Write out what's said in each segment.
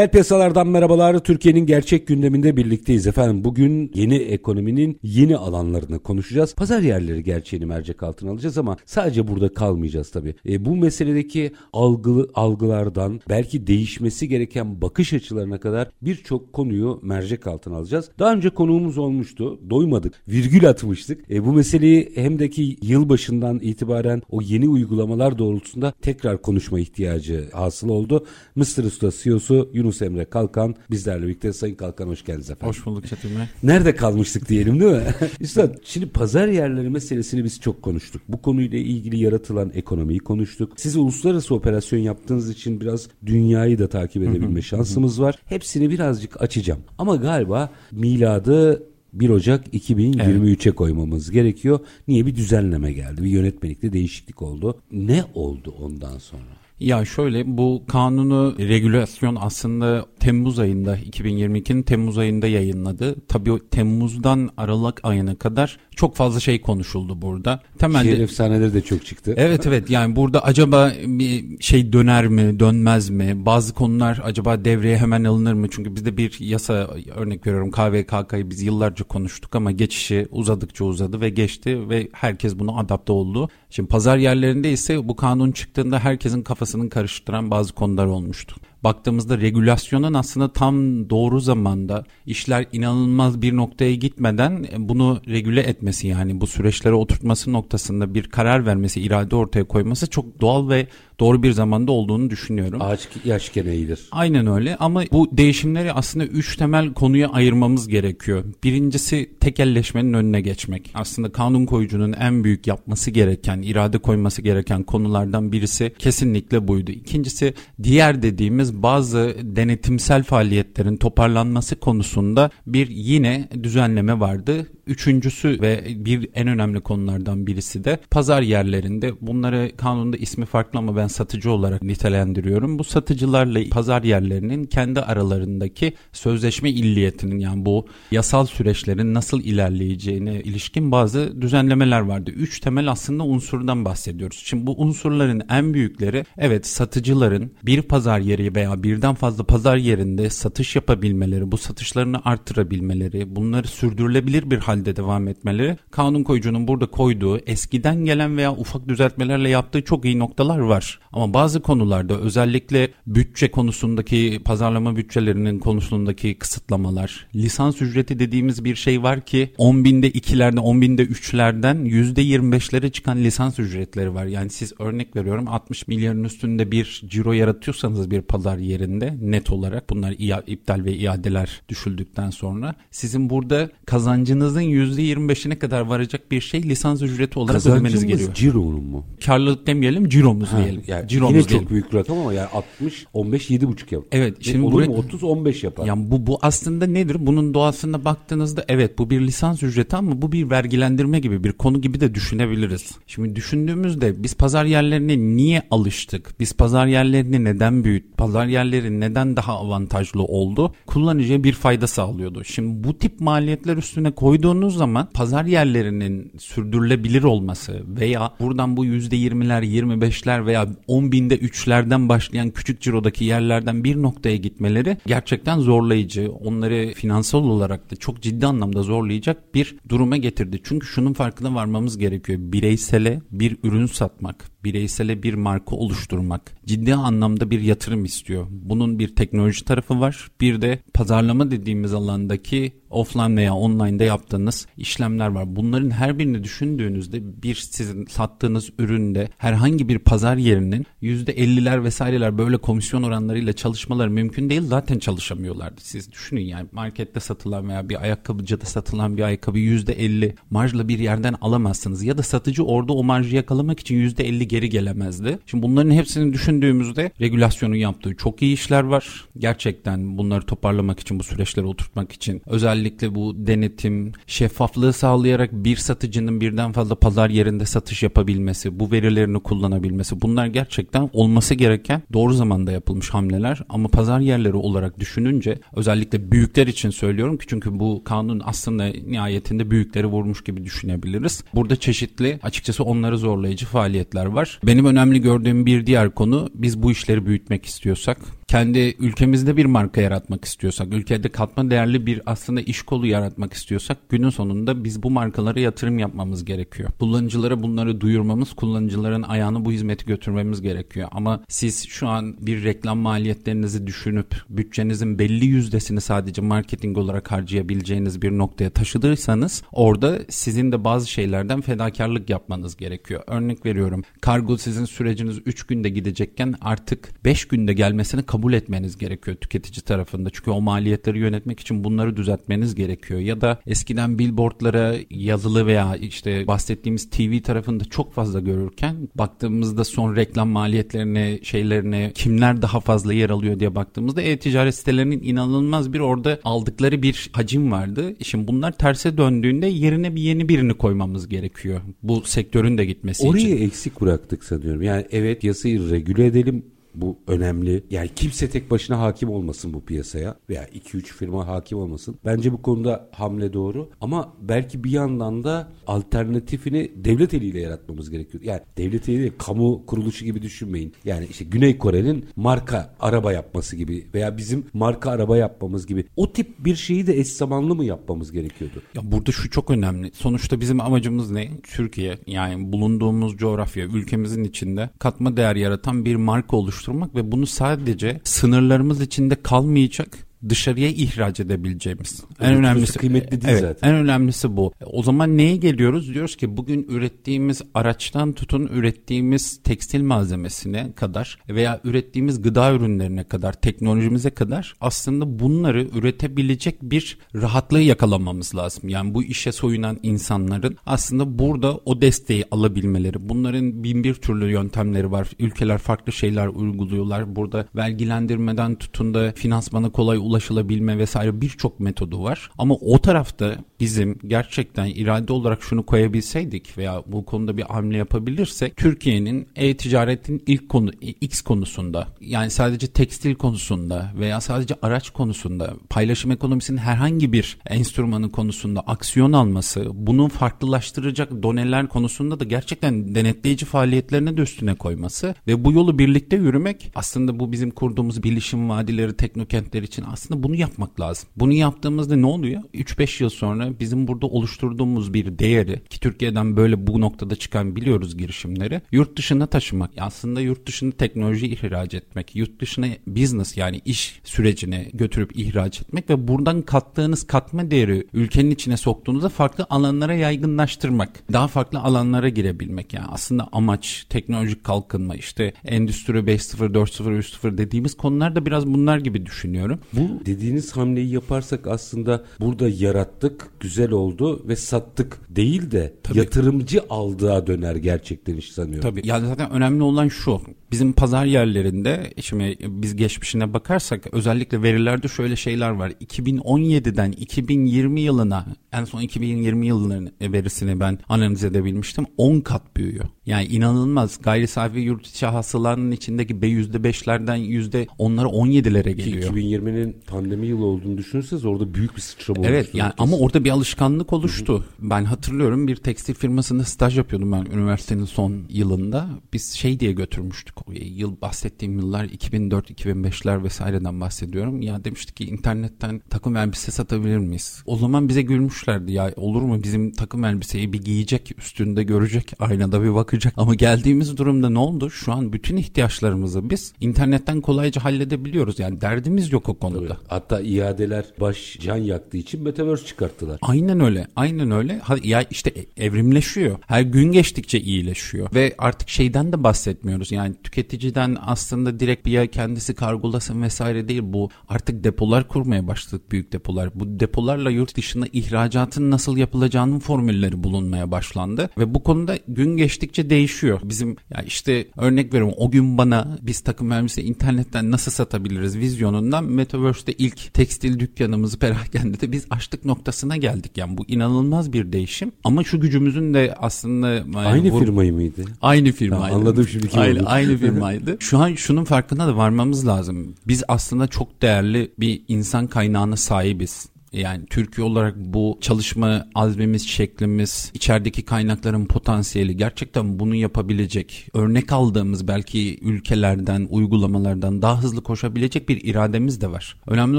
Reel piyasalardan merhabalar. Türkiye'nin gerçek gündeminde birlikteyiz efendim. Bugün yeni ekonominin yeni alanlarını konuşacağız. Pazar yerleri gerçeğini mercek altına alacağız ama sadece burada kalmayacağız tabii. E, bu meseledeki algı, algılardan belki değişmesi gereken bakış açılarına kadar birçok konuyu mercek altına alacağız. Daha önce konuğumuz olmuştu. Doymadık. Virgül atmıştık. E, bu meseleyi hem de ki yılbaşından itibaren o yeni uygulamalar doğrultusunda tekrar konuşma ihtiyacı hasıl oldu. Mısır Usta CEO'su Yunus Emre Kalkan bizlerle birlikte. Sayın Kalkan hoş geldiniz efendim. Hoş bulduk Çetin Bey. Nerede kalmıştık diyelim değil mi? Üstad şimdi pazar yerleri meselesini biz çok konuştuk. Bu konuyla ilgili yaratılan ekonomiyi konuştuk. Siz uluslararası operasyon yaptığınız için biraz dünyayı da takip edebilme şansımız var. Hepsini birazcık açacağım. Ama galiba miladı 1 Ocak 2023'e koymamız gerekiyor. Niye bir düzenleme geldi? Bir yönetmelikte değişiklik oldu. Ne oldu ondan sonra? Ya şöyle bu kanunu regülasyon aslında Temmuz ayında 2022'nin Temmuz ayında yayınladı. Tabii Temmuz'dan Aralık ayına kadar çok fazla şey konuşuldu burada. Temelde Şehir efsaneleri de çok çıktı. Evet evet yani burada acaba bir şey döner mi dönmez mi? Bazı konular acaba devreye hemen alınır mı? Çünkü bizde bir yasa örnek veriyorum KVKK'yı biz yıllarca konuştuk ama geçişi uzadıkça uzadı ve geçti ve herkes buna adapte oldu. Şimdi pazar yerlerinde ise bu kanun çıktığında herkesin kafasının karıştıran bazı konular olmuştu baktığımızda regülasyonun aslında tam doğru zamanda işler inanılmaz bir noktaya gitmeden bunu regüle etmesi yani bu süreçlere oturtması noktasında bir karar vermesi, irade ortaya koyması çok doğal ve doğru bir zamanda olduğunu düşünüyorum. Ağaç yaşken eğilir. Aynen öyle ama bu değişimleri aslında üç temel konuya ayırmamız gerekiyor. Birincisi tekelleşmenin önüne geçmek. Aslında kanun koyucunun en büyük yapması gereken, irade koyması gereken konulardan birisi kesinlikle buydu. İkincisi diğer dediğimiz bazı denetimsel faaliyetlerin toparlanması konusunda bir yine düzenleme vardı. Üçüncüsü ve bir en önemli konulardan birisi de pazar yerlerinde bunları kanunda ismi farklı ama ben satıcı olarak nitelendiriyorum. Bu satıcılarla pazar yerlerinin kendi aralarındaki sözleşme illiyetinin yani bu yasal süreçlerin nasıl ilerleyeceğine ilişkin bazı düzenlemeler vardı. Üç temel aslında unsurdan bahsediyoruz. Şimdi bu unsurların en büyükleri evet satıcıların bir pazar yeri veya birden fazla pazar yerinde satış yapabilmeleri, bu satışlarını arttırabilmeleri, bunları sürdürülebilir bir halde devam etmeleri kanun koyucunun burada koyduğu eskiden gelen veya ufak düzeltmelerle yaptığı çok iyi noktalar var. Ama bazı konularda özellikle bütçe konusundaki pazarlama bütçelerinin konusundaki kısıtlamalar, lisans ücreti dediğimiz bir şey var ki 10 binde 2'lerden 10 binde 3'lerden %25'lere çıkan lisans ücretleri var. Yani siz örnek veriyorum 60 milyarın üstünde bir ciro yaratıyorsanız bir pazar yerinde net olarak bunlar iptal ve iadeler düşüldükten sonra sizin burada kazancınızın %25'ine kadar varacak bir şey lisans ücreti olarak ödemeniz geliyor. Kazancımız cironun mu? Karlılık demeyelim ciromuz ha, diyelim. Yani ciromuz yine diyelim. çok büyük rakam ama yani 60 15 7,5 yapar. Evet. Şimdi olur buraya, mu 30 15 yapar. Yani bu bu aslında nedir? Bunun doğasında baktığınızda evet bu bir lisans ücreti ama bu bir vergilendirme gibi bir konu gibi de düşünebiliriz. Şimdi düşündüğümüzde biz pazar yerlerine niye alıştık? Biz pazar yerlerini neden büyüt? Pazar yerleri neden daha avantajlı oldu? Kullanıcıya bir fayda sağlıyordu. Şimdi bu tip maliyetler üstüne koyduğunuz zaman pazar yerlerinin sürdürülebilir olması veya buradan bu %20'ler 25'ler veya 10 binde 3'lerden başlayan küçük cirodaki yerlerden bir noktaya gitmeleri gerçekten zorlayıcı. Onları finansal olarak da çok ciddi anlamda zorlayacak bir duruma getirdi. Çünkü şunun farkına varmamız gerekiyor. Bireysele bir ürün satmak, bireysele bir marka oluşturmak ciddi anlamda bir yatırım istiyor. Bunun bir teknoloji tarafı var. Bir de pazarlama dediğimiz alandaki offline veya online'da yaptığınız işlemler var. Bunların her birini düşündüğünüzde bir sizin sattığınız üründe herhangi bir pazar yerinin %50'ler vesaireler böyle komisyon oranlarıyla çalışmaları mümkün değil. Zaten çalışamıyorlardı. Siz düşünün yani markette satılan veya bir ayakkabıcıda satılan bir ayakkabı %50 marjla bir yerden alamazsınız. Ya da satıcı orada o marjı yakalamak için %50 geri gelemezdi. Şimdi bunların hepsini düşündüğümüzde regülasyonun yaptığı çok iyi işler var. Gerçekten bunları toparlamak için bu süreçleri oturtmak için özellikle bu denetim, şeffaflığı sağlayarak bir satıcının birden fazla pazar yerinde satış yapabilmesi, bu verilerini kullanabilmesi bunlar gerçekten olması gereken doğru zamanda yapılmış hamleler ama pazar yerleri olarak düşününce özellikle büyükler için söylüyorum ki çünkü bu kanun aslında nihayetinde büyükleri vurmuş gibi düşünebiliriz. Burada çeşitli açıkçası onları zorlayıcı faaliyetler var. Benim önemli gördüğüm bir diğer konu biz bu işleri büyütmek istiyorsak kendi ülkemizde bir marka yaratmak istiyorsak, ülkede katma değerli bir aslında iş kolu yaratmak istiyorsak günün sonunda biz bu markalara yatırım yapmamız gerekiyor. Kullanıcılara bunları duyurmamız, kullanıcıların ayağını bu hizmeti götürmemiz gerekiyor. Ama siz şu an bir reklam maliyetlerinizi düşünüp bütçenizin belli yüzdesini sadece marketing olarak harcayabileceğiniz bir noktaya taşıdıysanız orada sizin de bazı şeylerden fedakarlık yapmanız gerekiyor. Örnek veriyorum. Kargo sizin süreciniz 3 günde gidecekken artık 5 günde gelmesini kabul etmeniz gerekiyor tüketici tarafında. Çünkü o maliyetleri yönetmek için bunları düzeltmeniz gerekiyor. Ya da eskiden billboardlara yazılı veya işte bahsettiğimiz TV tarafında çok fazla görürken baktığımızda son reklam maliyetlerine, şeylerine kimler daha fazla yer alıyor diye baktığımızda e-ticaret sitelerinin inanılmaz bir orada aldıkları bir hacim vardı. Şimdi bunlar terse döndüğünde yerine bir yeni birini koymamız gerekiyor. Bu sektörün de gitmesi Orayı için. Orayı eksik bıraktık sanıyorum. Yani evet yasayı regüle edelim bu önemli. Yani kimse tek başına hakim olmasın bu piyasaya veya 2-3 firma hakim olmasın. Bence bu konuda hamle doğru ama belki bir yandan da alternatifini devlet eliyle yaratmamız gerekiyor. Yani devlet eliyle kamu kuruluşu gibi düşünmeyin. Yani işte Güney Kore'nin marka araba yapması gibi veya bizim marka araba yapmamız gibi o tip bir şeyi de eş zamanlı mı yapmamız gerekiyordu? Ya burada şu çok önemli. Sonuçta bizim amacımız ne? Türkiye yani bulunduğumuz coğrafya ülkemizin içinde katma değer yaratan bir marka oluş oluşturmak ve bunu sadece sınırlarımız içinde kalmayacak dışarıya ihraç edebileceğimiz. En önemlisi kıymetli değil evet, zaten. En önemlisi bu. O zaman neye geliyoruz? Diyoruz ki bugün ürettiğimiz araçtan tutun ürettiğimiz tekstil malzemesine kadar veya ürettiğimiz gıda ürünlerine kadar, teknolojimize kadar aslında bunları üretebilecek bir rahatlığı yakalamamız lazım. Yani bu işe soyunan insanların aslında burada o desteği alabilmeleri. Bunların bin bir türlü yöntemleri var. Ülkeler farklı şeyler uyguluyorlar. Burada vergilendirmeden tutun da finansmana kolay ulaşılabilme vesaire birçok metodu var. Ama o tarafta bizim gerçekten irade olarak şunu koyabilseydik veya bu konuda bir hamle yapabilirsek Türkiye'nin e-ticaretin ilk konu X konusunda yani sadece tekstil konusunda veya sadece araç konusunda paylaşım ekonomisinin herhangi bir enstrümanı konusunda aksiyon alması, bunu farklılaştıracak doneler konusunda da gerçekten denetleyici faaliyetlerine de üstüne koyması ve bu yolu birlikte yürümek aslında bu bizim kurduğumuz bilişim vadileri, teknokentler için aslında bunu yapmak lazım. Bunu yaptığımızda ne oluyor? 3-5 yıl sonra bizim burada oluşturduğumuz bir değeri ki Türkiye'den böyle bu noktada çıkan biliyoruz girişimleri yurt dışına taşımak. Aslında yurt dışında teknoloji ihraç etmek, yurt dışına business yani iş sürecine götürüp ihraç etmek ve buradan kattığınız katma değeri ülkenin içine soktuğunuzda farklı alanlara yaygınlaştırmak. Daha farklı alanlara girebilmek yani aslında amaç teknolojik kalkınma işte endüstri 5.0, 4.0, 3.0 dediğimiz konular da biraz bunlar gibi düşünüyorum. Bu dediğiniz hamleyi yaparsak aslında burada yarattık, güzel oldu ve sattık değil de Tabii. yatırımcı aldığa döner gerçekten iş sanıyorum. Tabii. Ya zaten önemli olan şu. Bizim pazar yerlerinde şimdi biz geçmişine bakarsak özellikle verilerde şöyle şeyler var. 2017'den 2020 yılına en son 2020 yılının verisini ben analiz edebilmiştim. 10 kat büyüyor. Yani inanılmaz. Gayri safi yurt içi hasılanın içindeki %5'lerden %10'lara 17'lere geliyor. Ki 2020'nin pandemi yılı olduğunu düşünürseniz orada büyük bir sıçrama Evet yani ama orada bir alışkanlık oluştu. Ben hatırlıyorum bir tekstil firmasında staj yapıyordum ben üniversitenin son yılında. Biz şey diye götürmüştük. Yıl bahsettiğim yıllar 2004-2005'ler vesaireden bahsediyorum. Ya demiştik ki internetten takım elbise satabilir miyiz? O zaman bize gülmüşlerdi ya olur mu bizim takım elbiseyi bir giyecek üstünde görecek aynada bir bakacak. Ama geldiğimiz durumda ne oldu? Şu an bütün ihtiyaçlarımızı biz internetten kolayca halledebiliyoruz. Yani derdimiz yok o konuda. Tabii. Hatta iadeler baş can yaktığı için Metaverse çıkarttılar. Aynen öyle. Aynen öyle. Ha, ya işte e, evrimleşiyor. Her gün geçtikçe iyileşiyor. Ve artık şeyden de bahsetmiyoruz. Yani tüketiciden aslında direkt bir ya kendisi kargolasın vesaire değil. Bu artık depolar kurmaya başladık. Büyük depolar. Bu depolarla yurt dışına ihracatın nasıl yapılacağının formülleri bulunmaya başlandı. Ve bu konuda gün geçtikçe değişiyor. Bizim ya işte örnek veriyorum o gün bana biz takım elbise internetten nasıl satabiliriz vizyonundan Metaverse'de ilk tekstil dükkanımızı perakende de biz açtık noktasına geldik. Yani bu inanılmaz bir değişim. Ama şu gücümüzün de aslında yani Aynı vur- firmayı mıydı? Aynı firmaydı. Anladım şimdi kim aynı, aynı firmaydı. Şu an şunun farkına da varmamız lazım. Biz aslında çok değerli bir insan kaynağına sahibiz. Yani Türkiye olarak bu çalışma azmimiz, şeklimiz, içerideki kaynakların potansiyeli gerçekten bunu yapabilecek, örnek aldığımız belki ülkelerden, uygulamalardan daha hızlı koşabilecek bir irademiz de var. Önemli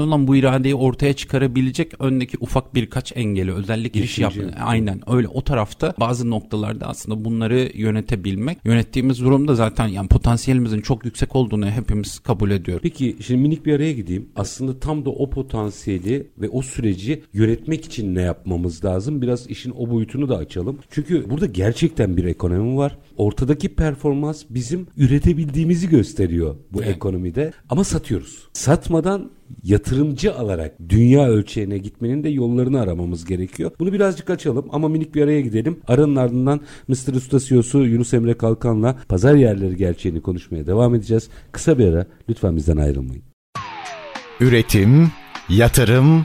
olan bu iradeyi ortaya çıkarabilecek öndeki ufak birkaç engeli, özellikle iş yapma. Aynen öyle o tarafta bazı noktalarda aslında bunları yönetebilmek. Yönettiğimiz durumda zaten yani potansiyelimizin çok yüksek olduğunu hepimiz kabul ediyoruz. Peki şimdi minik bir araya gideyim. Aslında tam da o potansiyeli ve o süreci yönetmek için ne yapmamız lazım? Biraz işin o boyutunu da açalım. Çünkü burada gerçekten bir ekonomi var. Ortadaki performans bizim üretebildiğimizi gösteriyor bu Evet. ekonomide. Ama satıyoruz. Satmadan yatırımcı alarak dünya ölçeğine gitmenin de yollarını aramamız gerekiyor. Bunu birazcık açalım ama minik bir araya gidelim. Aranın ardından Mr. Usta CEO'su Yunus Emre Kalkan'la pazar yerleri gerçeğini konuşmaya devam edeceğiz. Kısa bir ara lütfen bizden ayrılmayın. Üretim, yatırım,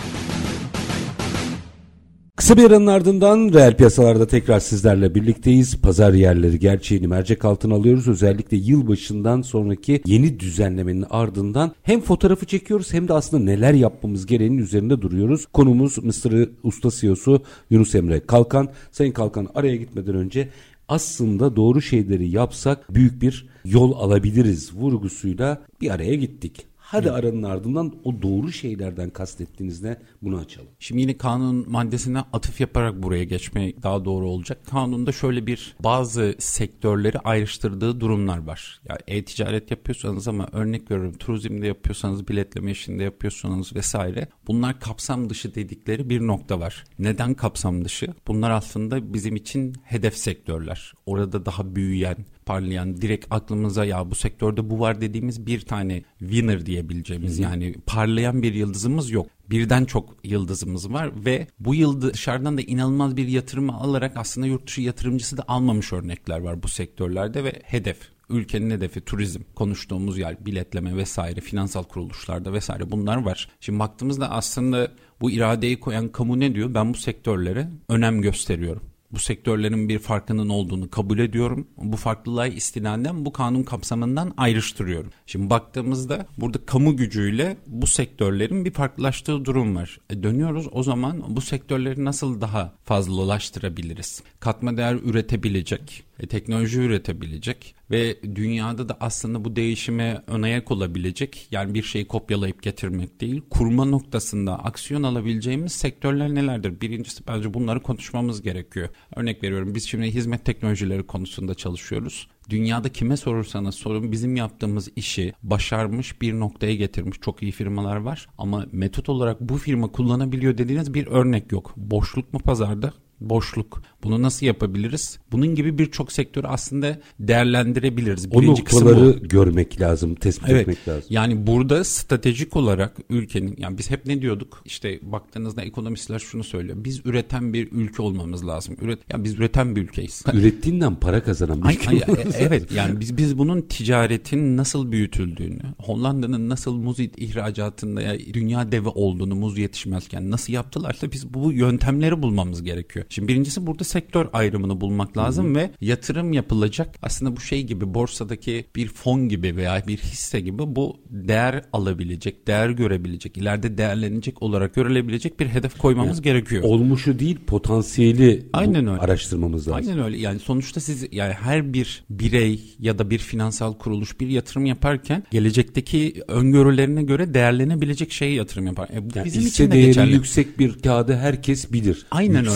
Kısa bir aranın ardından reel piyasalarda tekrar sizlerle birlikteyiz. Pazar yerleri gerçeğini mercek altına alıyoruz. Özellikle yılbaşından sonraki yeni düzenlemenin ardından hem fotoğrafı çekiyoruz hem de aslında neler yapmamız gereğinin üzerinde duruyoruz. Konumuz Mısır Usta CEO'su Yunus Emre Kalkan. Sayın Kalkan araya gitmeden önce aslında doğru şeyleri yapsak büyük bir yol alabiliriz vurgusuyla bir araya gittik. Hadi aranın ardından o doğru şeylerden kastettiğiniz ne bunu açalım. Şimdi yine kanun maddesine atıf yaparak buraya geçmek daha doğru olacak. Kanunda şöyle bir bazı sektörleri ayrıştırdığı durumlar var. Ya e-ticaret yapıyorsanız ama örnek veriyorum turizmde yapıyorsanız, biletleme işinde yapıyorsanız vesaire. Bunlar kapsam dışı dedikleri bir nokta var. Neden kapsam dışı? Bunlar aslında bizim için hedef sektörler. Orada daha büyüyen, parlayan, direkt aklımıza ya bu sektörde bu var dediğimiz bir tane winner diyebileceğimiz yani parlayan bir yıldızımız yok. Birden çok yıldızımız var ve bu yıldız dışarıdan da inanılmaz bir yatırımı alarak aslında yurt dışı yatırımcısı da almamış örnekler var bu sektörlerde ve hedef ülkenin hedefi turizm konuştuğumuz yer biletleme vesaire finansal kuruluşlarda vesaire bunlar var. Şimdi baktığımızda aslında bu iradeyi koyan kamu ne diyor? Ben bu sektörlere önem gösteriyorum. Bu sektörlerin bir farkının olduğunu kabul ediyorum. Bu farklılığa istinaden bu kanun kapsamından ayrıştırıyorum. Şimdi baktığımızda burada kamu gücüyle bu sektörlerin bir farklılaştığı durum var. E dönüyoruz o zaman bu sektörleri nasıl daha fazlalaştırabiliriz? Katma değer üretebilecek, e, teknoloji üretebilecek ve dünyada da aslında bu değişime ön ayak olabilecek yani bir şeyi kopyalayıp getirmek değil kurma noktasında aksiyon alabileceğimiz sektörler nelerdir? Birincisi bence bunları konuşmamız gerekiyor. Örnek veriyorum biz şimdi hizmet teknolojileri konusunda çalışıyoruz. Dünyada kime sorursanız sorun bizim yaptığımız işi başarmış bir noktaya getirmiş çok iyi firmalar var. Ama metot olarak bu firma kullanabiliyor dediğiniz bir örnek yok. Boşluk mu pazarda? Boşluk. Bunu nasıl yapabiliriz? Bunun gibi birçok sektörü aslında değerlendirebiliriz. O Birinci kısım noktaları bu. görmek lazım, tespit Evet. etmek lazım. Yani burada stratejik olarak ülkenin yani biz hep ne diyorduk? İşte baktığınızda ekonomistler şunu söylüyor. Biz üreten bir ülke olmamız lazım. Üret ya biz üreten bir ülkeyiz. Ürettiğinden para kazanan bir ülke ay, e- evet yani biz biz bunun ticaretin nasıl büyütüldüğünü, Hollanda'nın nasıl muz ihracatında ya dünya devi olduğunu muz yetişmezken nasıl yaptılarsa biz bu yöntemleri bulmamız gerekiyor. Şimdi birincisi burada sektör ayrımını bulmak lazım ve yatırım yapılacak aslında bu şey gibi borsadaki bir fon gibi veya bir hisse gibi bu değer alabilecek, değer görebilecek, ileride değerlenecek olarak görülebilecek bir hedef koymamız gerekiyor. Olmuşu değil, potansiyeli Aynen öyle. araştırmamız lazım. Aynen öyle. Yani sonuçta siz yani her bir birey ya da bir finansal kuruluş bir yatırım yaparken gelecekteki öngörülerine göre değerlenebilecek şeye yatırım yapar. E, bu Yani bizim için de geçerli. yüksek bir kağıdı herkes bilir. Aynen öyle.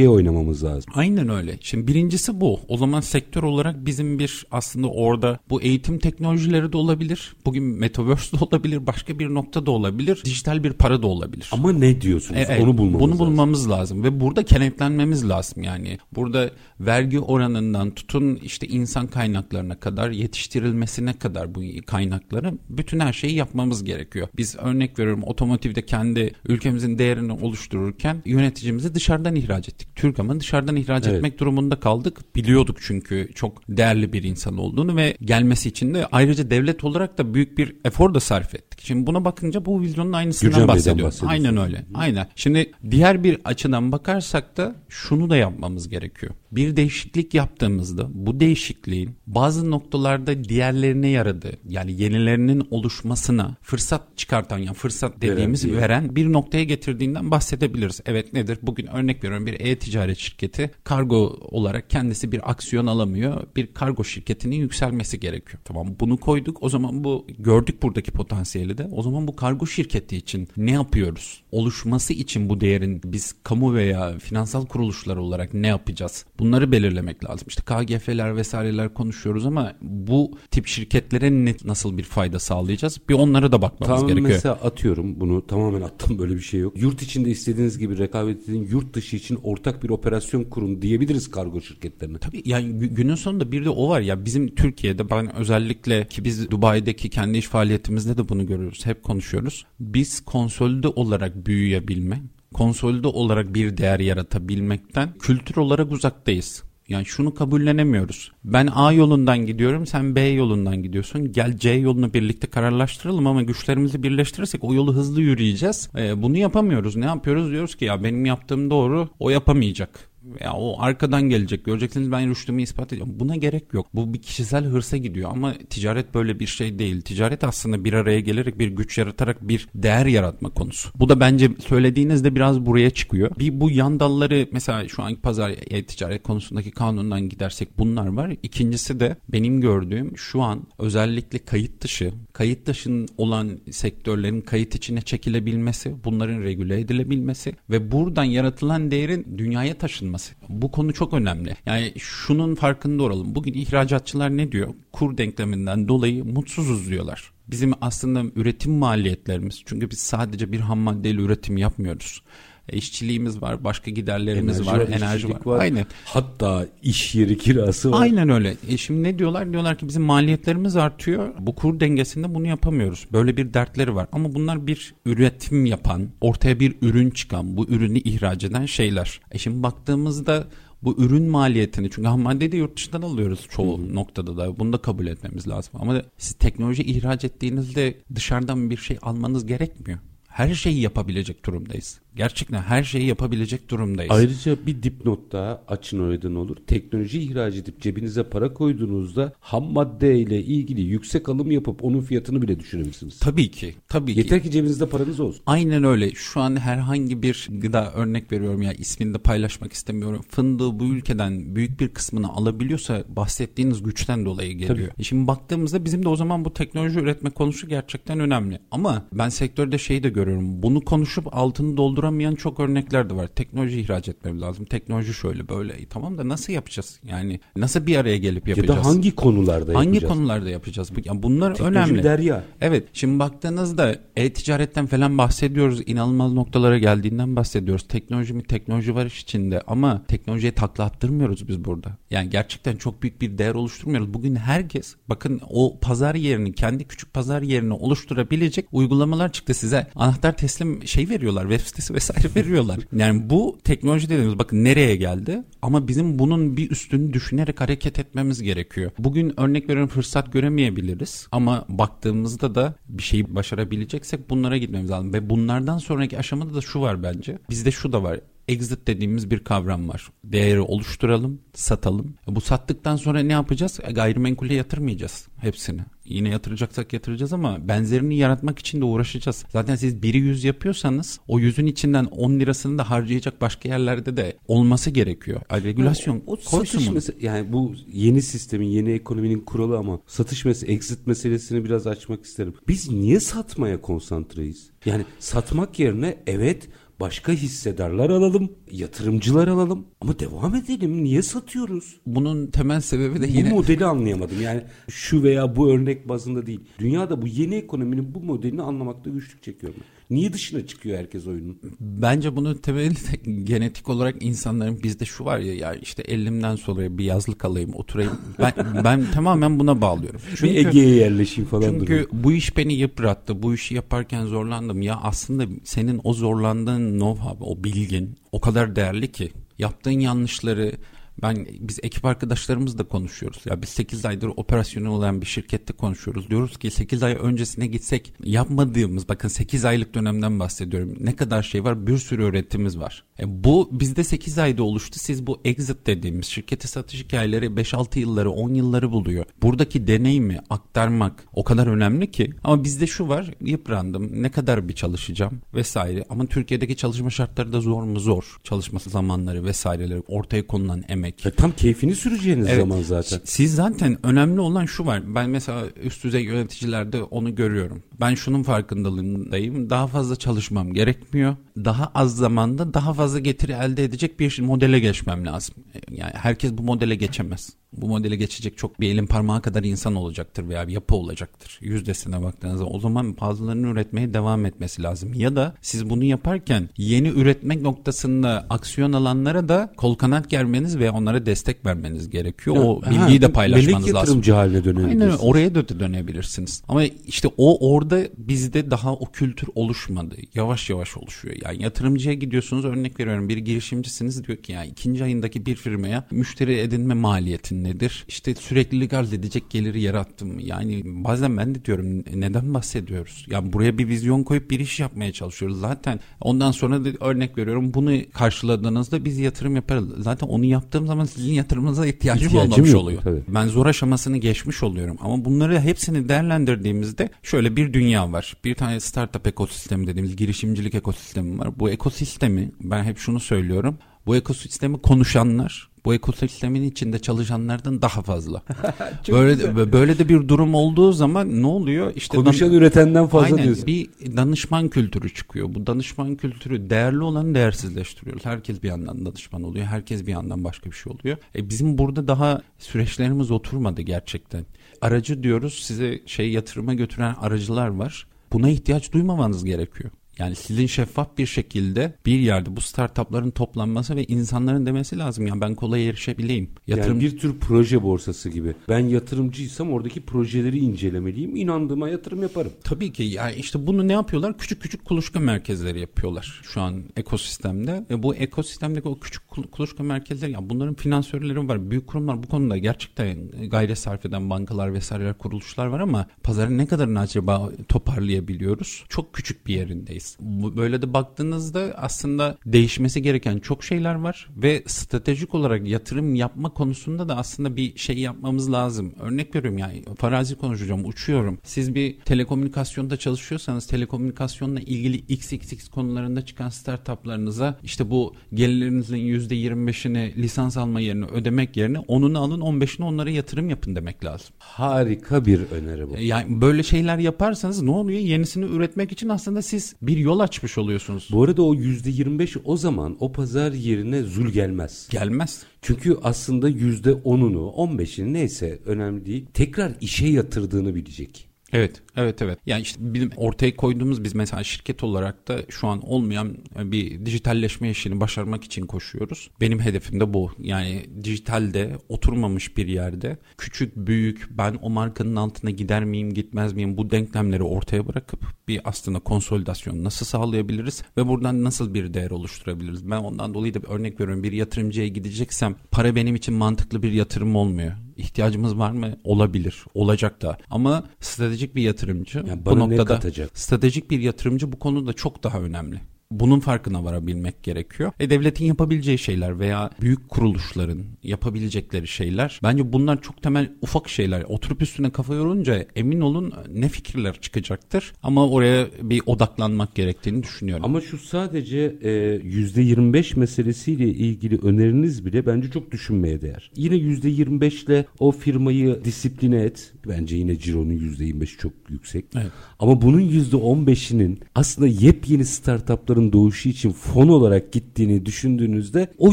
Yükseleceğe oynamamız lazım. Aynen öyle. Şimdi birincisi bu. O zaman sektör olarak bizim bir aslında orada bu eğitim teknolojileri de olabilir. Bugün metaverse de olabilir. Başka bir nokta da olabilir. Dijital bir para da olabilir. Ama ne diyorsunuz? E, Evet, Onu bulmamız bunu lazım. bulmamız lazım ve burada kenetlenmemiz lazım yani. Burada vergi oranından tutun işte insan kaynaklarına kadar yetiştirilmesine kadar bu kaynakları bütün her şeyi yapmamız gerekiyor. Biz örnek veriyorum otomotivde kendi ülkemizin değerini oluştururken yöneticimizi dışarıdan ihraç ettik. Türk ama dışarıdan ihraç Evet. etmek durumunda kaldık. Biliyorduk çünkü çok değerli bir insan olduğunu ve gelmesi için de ayrıca devlet olarak da büyük bir efor da sarf ettik. Şimdi buna bakınca bu vizyonun aynısından Gürcan bahsediyoruz. Aynen öyle. Aynen. Şimdi diğer bir açıdan bakarsak da şunu da yapmamız gerekiyor. Bir değişiklik yaptığımızda bu değişikliğin bazı noktalarda diğerlerine yaradığı yani yenilerinin oluşmasına fırsat çıkartan yani fırsat dediğimiz diye. veren bir noktaya getirdiğinden bahsedebiliriz. Evet nedir? Bugün örnek veriyorum bir e-ticaret şirketi kargo olarak kendisi bir aksiyon alamıyor. Bir kargo şirketinin yükselmesi gerekiyor. Tamam bunu koyduk. O zaman bu gördük buradaki potansiyeli de. O zaman bu kargo şirketi için ne yapıyoruz? Oluşması için bu değerin biz kamu veya finansal kuruluşlar olarak ne yapacağız? Bunları belirlemek lazım. İşte KGF'ler vesaireler konuşuyoruz ama bu tip şirketlere ne, nasıl bir fayda sağlayacağız? Bir onlara da bakmamız Tamam gerekiyor. mesela atıyorum bunu tamamen attım böyle bir şey yok. Yurt içinde istediğiniz gibi rekabet edin. Yurt dışı için ortak bir operasyon kurun diyebiliriz kargo şirketlerine. Tabii yani gü- günün sonunda bir de o var ya bizim Türkiye'de ben özellikle ki biz Dubai'deki kendi iş faaliyetimizde de bunu görüyoruz. Hep konuşuyoruz. Biz konsolide olarak büyüyebilme, konsolide olarak bir değer yaratabilmekten kültür olarak uzaktayız. Yani şunu kabullenemiyoruz. Ben A yolundan gidiyorum, sen B yolundan gidiyorsun. Gel C yolunu birlikte kararlaştıralım ama güçlerimizi birleştirirsek o yolu hızlı yürüyeceğiz. Ee, bunu yapamıyoruz. Ne yapıyoruz? Diyoruz ki ya benim yaptığım doğru, o yapamayacak. Ya o arkadan gelecek. Göreceksiniz ben rüştümü ispat edeceğim. Buna gerek yok. Bu bir kişisel hırsa gidiyor ama ticaret böyle bir şey değil. Ticaret aslında bir araya gelerek bir güç yaratarak bir değer yaratma konusu. Bu da bence söylediğinizde biraz buraya çıkıyor. Bir bu yan dalları mesela şu anki pazar e-ticaret konusundaki kanundan gidersek bunlar var. İkincisi de benim gördüğüm şu an özellikle kayıt dışı, kayıt dışın olan sektörlerin kayıt içine çekilebilmesi, bunların regüle edilebilmesi ve buradan yaratılan değerin dünyaya taşınması. Bu konu çok önemli. Yani şunun farkında olalım. Bugün ihracatçılar ne diyor? Kur denkleminden dolayı mutsuzuz diyorlar. Bizim aslında üretim maliyetlerimiz çünkü biz sadece bir ham maddeyle üretim yapmıyoruz. İşçiliğimiz var, başka giderlerimiz var, enerji işçilik var. Aynen. Hatta iş yeri kirası var. Aynen öyle. E şimdi ne diyorlar? Diyorlar ki bizim maliyetlerimiz artıyor. Bu kur dengesinde bunu yapamıyoruz. Böyle bir dertleri var. Ama bunlar bir üretim yapan, ortaya bir ürün çıkan, bu ürünü ihraç eden şeyler. E şimdi baktığımızda bu ürün maliyetini çünkü ham maddeyi de yurt dışından alıyoruz çoğu noktada da bunu da kabul etmemiz lazım. Ama siz teknoloji ihraç ettiğinizde dışarıdan bir şey almanız gerekmiyor. Her şeyi yapabilecek durumdayız. Gerçekten her şeyi yapabilecek durumdayız. Ayrıca bir dipnot daha açın oradan olur. Teknoloji ihraç edip cebinize para koyduğunuzda ham madde ile ilgili yüksek alım yapıp onun fiyatını bile düşürebilirsiniz. Tabii ki. Tabii ki. Yeter ki cebinizde paranız olsun. Aynen öyle. Şu an herhangi bir gıda örnek veriyorum ya ismini de paylaşmak istemiyorum. Fındığı bu ülkeden büyük bir kısmını alabiliyorsa bahsettiğiniz güçten dolayı geliyor. E şimdi baktığımızda bizim de o zaman bu teknoloji üretme konusu gerçekten önemli. Ama ben sektörde şeyi de görüyorum. Bunu konuşup altını dolduramayan çok örnekler de var. Teknoloji ihraç etmem lazım. Teknoloji şöyle böyle. E, tamam da nasıl yapacağız? Yani nasıl bir araya gelip yapacağız? Ya da hangi konularda hangi yapacağız? konularda yapacağız? Yani bunlar Teknoloji önemli. derya. Evet. Şimdi baktığınızda e-ticaretten falan bahsediyoruz. İnanılmaz noktalara geldiğinden bahsediyoruz. Teknoloji mi? Teknoloji var iş içinde ama teknolojiye takla attırmıyoruz biz burada. Yani gerçekten çok büyük bir değer oluşturmuyoruz. Bugün herkes bakın o pazar yerini kendi küçük pazar yerini oluşturabilecek uygulamalar çıktı size. Anahtar teslim şey veriyorlar. Web sitesi vesaire veriyorlar. Yani bu teknoloji dediğimiz bakın nereye geldi ama bizim bunun bir üstünü düşünerek hareket etmemiz gerekiyor. Bugün örnek veriyorum fırsat göremeyebiliriz ama baktığımızda da bir şeyi başarabileceksek bunlara gitmemiz lazım. Ve bunlardan sonraki aşamada da şu var bence. Bizde şu da var exit dediğimiz bir kavram var. Değeri oluşturalım, satalım. Bu sattıktan sonra ne yapacağız? Gayrimenkule yatırmayacağız hepsini. Yine yatıracaksak yatıracağız ama benzerini yaratmak için de uğraşacağız. Zaten siz biri yüz yapıyorsanız o yüzün içinden 10 lirasını da harcayacak başka yerlerde de olması gerekiyor. Regülasyon o, o koysun satış mese- yani bu yeni sistemin, yeni ekonominin kuralı ama satış meselesi, exit meselesini biraz açmak isterim. Biz niye satmaya konsantreyiz? Yani satmak yerine evet başka hissedarlar alalım, yatırımcılar alalım ama devam edelim. Niye satıyoruz? Bunun temel sebebi de Bu yine modeli anlayamadım. Yani şu veya bu örnek bazında değil. Dünyada bu yeni ekonominin bu modelini anlamakta güçlük çekiyorum. Niye dışına çıkıyor herkes oyunun? Bence bunun temeli de genetik olarak insanların bizde şu var ya ya işte elimden solaya bir yazlık alayım oturayım. Ben ben tamamen buna bağlıyorum. Bir Ege'ye yerleşeyim falan Çünkü duruyor. bu iş beni yıprattı. Bu işi yaparken zorlandım. Ya aslında senin o zorlandığın know-how, o bilgin o kadar değerli ki. Yaptığın yanlışları ben biz ekip arkadaşlarımızla konuşuyoruz. Ya biz 8 aydır operasyonel olan bir şirkette konuşuyoruz. Diyoruz ki 8 ay öncesine gitsek yapmadığımız bakın 8 aylık dönemden bahsediyorum. Ne kadar şey var? Bir sürü öğretimiz var. E bu bizde 8 ayda oluştu. Siz bu exit dediğimiz şirkete satış hikayeleri 5-6 yılları 10 yılları buluyor. Buradaki deneyimi aktarmak o kadar önemli ki. Ama bizde şu var yıprandım. Ne kadar bir çalışacağım vesaire. Ama Türkiye'deki çalışma şartları da zor mu? Zor. Çalışma zamanları vesaireleri ortaya konulan emek. Ya tam keyfini süreceğiniz Evet. zaman zaten. Siz zaten önemli olan şu var. Ben mesela üst düzey yöneticilerde onu görüyorum. Ben şunun farkındalığındayım. Daha fazla çalışmam gerekmiyor. Daha az zamanda daha fazla getiri elde edecek bir modele geçmem lazım. Yani herkes bu modele geçemez. Bu modele geçecek çok bir elin parmağı kadar insan olacaktır veya bir yapı olacaktır. Yüzdesine baktığınızda o zaman bazılarının üretmeye devam etmesi lazım. Ya da siz bunu yaparken yeni üretmek noktasında aksiyon alanlara da kol kanat germeniz ve onlara destek vermeniz gerekiyor. o Ha, bilgiyi de paylaşmanız lazım. yatırımcı haline Aynen dönebilirsiniz. öyle. oraya da dönebilirsiniz. Ama işte o orada bizde daha o kültür oluşmadı. Yavaş yavaş oluşuyor. Yani yatırımcıya gidiyorsunuz örnek veriyorum bir girişimcisiniz diyor ki ya ikinci ayındaki bir firmaya müşteri edinme maliyetin nedir? İşte süreklilik arz edecek geliri yarattım. Yani bazen ben de diyorum neden bahsediyoruz? Yani buraya bir vizyon koyup bir iş yapmaya çalışıyoruz. Zaten ondan sonra da örnek veriyorum bunu karşıladığınızda biz yatırım yaparız. Zaten onu yaptığım zaman sizin yatırımınıza ihtiyacım, İhtiyacım olmamış yok, oluyor. tabii. Ben zor aşamasını geçmiş oluyorum ama bunları hepsini değerlendirdiğimizde şöyle bir dünya var. Bir tane startup ekosistemi dediğimiz girişimcilik ekosistemi var. Bu ekosistemi ben hep şunu söylüyorum. Bu ekosistemi konuşanlar bu ekosistemin içinde çalışanlardan daha fazla. böyle böyle de bir durum olduğu zaman ne oluyor? İşte Konuşan dan- üretenden fazla Aynen, diyorsun. bir danışman kültürü çıkıyor. Bu danışman kültürü değerli olanı değersizleştiriyoruz. Herkes bir yandan danışman oluyor. Herkes bir yandan başka bir şey oluyor. E bizim burada daha süreçlerimiz oturmadı gerçekten. Aracı diyoruz size şey yatırıma götüren aracılar var. Buna ihtiyaç duymamanız gerekiyor. Yani sizin şeffaf bir şekilde bir yerde bu startupların toplanması ve insanların demesi lazım. Ya ben kolay erişebileyim. Yatırım Yani bir tür proje borsası gibi. Ben yatırımcıysam oradaki projeleri incelemeliyim. İnandığıma yatırım yaparım. Tabii ki yani işte bunu ne yapıyorlar? Küçük küçük kuluçka merkezleri yapıyorlar şu an ekosistemde. Ve bu ekosistemdeki o küçük kul- kuluçka merkezleri ya bunların finansörleri var. Büyük kurumlar bu konuda gerçekten gayret sarf eden bankalar vesaireler kuruluşlar var ama pazarın ne kadarını acaba toparlayabiliyoruz? Çok küçük bir yerindeyiz. Böyle de baktığınızda aslında değişmesi gereken çok şeyler var ve stratejik olarak yatırım yapma konusunda da aslında bir şey yapmamız lazım. Örnek veriyorum yani farazi konuşacağım uçuyorum. Siz bir telekomünikasyonda çalışıyorsanız telekomünikasyonla ilgili XXX konularında çıkan startuplarınıza işte bu gelirlerinizin %25'ini lisans alma yerine ödemek yerine onunu alın 15'ini onlara yatırım yapın demek lazım. Harika bir öneri bu. Yani böyle şeyler yaparsanız ne oluyor? Yenisini üretmek için aslında siz bir yol açmış oluyorsunuz. Bu arada o %25 o zaman o pazar yerine zul gelmez. Gelmez. Çünkü aslında %10'unu 15'ini neyse önemli değil tekrar işe yatırdığını bilecek. Evet, evet, evet. Yani işte bizim ortaya koyduğumuz biz mesela şirket olarak da şu an olmayan bir dijitalleşme işini başarmak için koşuyoruz. Benim hedefim de bu. Yani dijitalde oturmamış bir yerde küçük, büyük, ben o markanın altına gider miyim, gitmez miyim bu denklemleri ortaya bırakıp bir aslında konsolidasyon nasıl sağlayabiliriz ve buradan nasıl bir değer oluşturabiliriz? Ben ondan dolayı da bir örnek veriyorum. Bir yatırımcıya gideceksem para benim için mantıklı bir yatırım olmuyor ihtiyacımız var mı? Olabilir. Olacak da. Ama stratejik bir yatırımcı Yani bu noktada stratejik bir yatırımcı bu konuda çok daha önemli. Bunun farkına varabilmek gerekiyor. E devletin yapabileceği şeyler veya büyük kuruluşların yapabilecekleri şeyler bence bunlar çok temel ufak şeyler. Oturup üstüne kafa yorunca emin olun ne fikirler çıkacaktır. Ama oraya bir odaklanmak gerektiğini düşünüyorum. Ama şu sadece e, %25 meselesiyle ilgili öneriniz bile bence çok düşünmeye değer. Yine %25 ile o firmayı disipline et. Bence yine cironun %25 çok yüksek. Evet. Ama bunun %15'inin aslında yepyeni startupların doğuşu için fon olarak gittiğini düşündüğünüzde o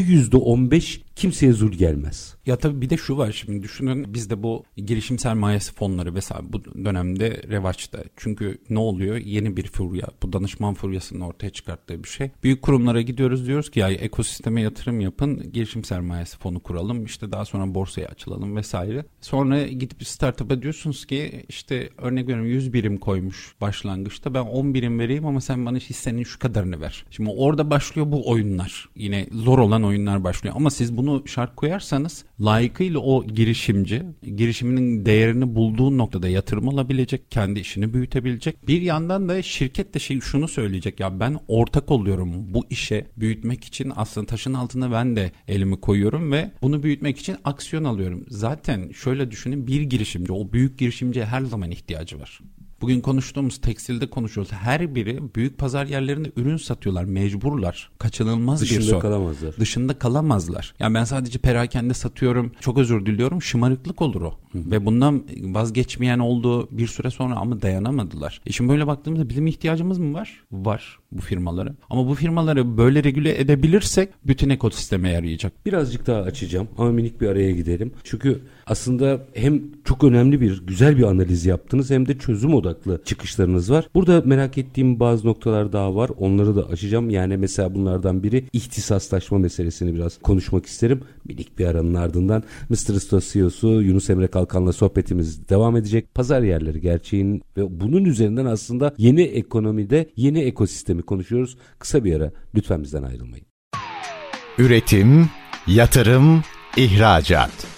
%15 kimseye zul gelmez. Ya tabii bir de şu var şimdi düşünün bizde bu girişim sermayesi fonları vesaire bu dönemde revaçta. Çünkü ne oluyor? Yeni bir furya. Bu danışman furyasının ortaya çıkarttığı bir şey. Büyük kurumlara gidiyoruz diyoruz ki ya ekosisteme yatırım yapın. Girişim sermayesi fonu kuralım. işte daha sonra borsaya açılalım vesaire. Sonra gidip startup'a diyorsunuz ki işte örnek veriyorum 100 birim koymuş başlangıçta. Ben 10 birim vereyim ama sen bana hissenin şu kadarını ver. Şimdi orada başlıyor bu oyunlar. Yine zor olan oyunlar başlıyor. Ama siz bunu şart koyarsanız layıkıyla o girişimci girişiminin değerini bulduğu noktada yatırım alabilecek, kendi işini büyütebilecek. Bir yandan da şirket de şey şunu söyleyecek ya ben ortak oluyorum bu işe büyütmek için aslında taşın altına ben de elimi koyuyorum ve bunu büyütmek için aksiyon alıyorum. Zaten şöyle düşünün bir girişimci o büyük girişimciye her zaman ihtiyacı var. Bugün konuştuğumuz tekstilde konuşuyoruz. Her biri büyük pazar yerlerinde ürün satıyorlar. Mecburlar. Kaçınılmaz bir Dışında son. kalamazlar. Dışında kalamazlar. Yani ben sadece perakende satıyorum. Çok özür diliyorum. Şımarıklık olur o. Ve bundan vazgeçmeyen oldu bir süre sonra ama dayanamadılar. E şimdi böyle baktığımızda bizim ihtiyacımız mı var? Var bu firmalara. Ama bu firmaları böyle regüle edebilirsek bütün ekosisteme yarayacak. Birazcık daha açacağım ama minik bir araya gidelim. Çünkü aslında hem çok önemli bir güzel bir analiz yaptınız hem de çözüm odaklı çıkışlarınız var. Burada merak ettiğim bazı noktalar daha var. Onları da açacağım. Yani mesela bunlardan biri ihtisaslaşma meselesini biraz konuşmak isterim. Minik bir aranın ardından Mr. Usta CEO'su Yunus Emre Kalkan'la sohbetimiz devam edecek. Pazar yerleri gerçeğin ve bunun üzerinden aslında yeni ekonomide yeni ekosistemi konuşuyoruz. Kısa bir ara lütfen bizden ayrılmayın. Üretim, yatırım, ihracat.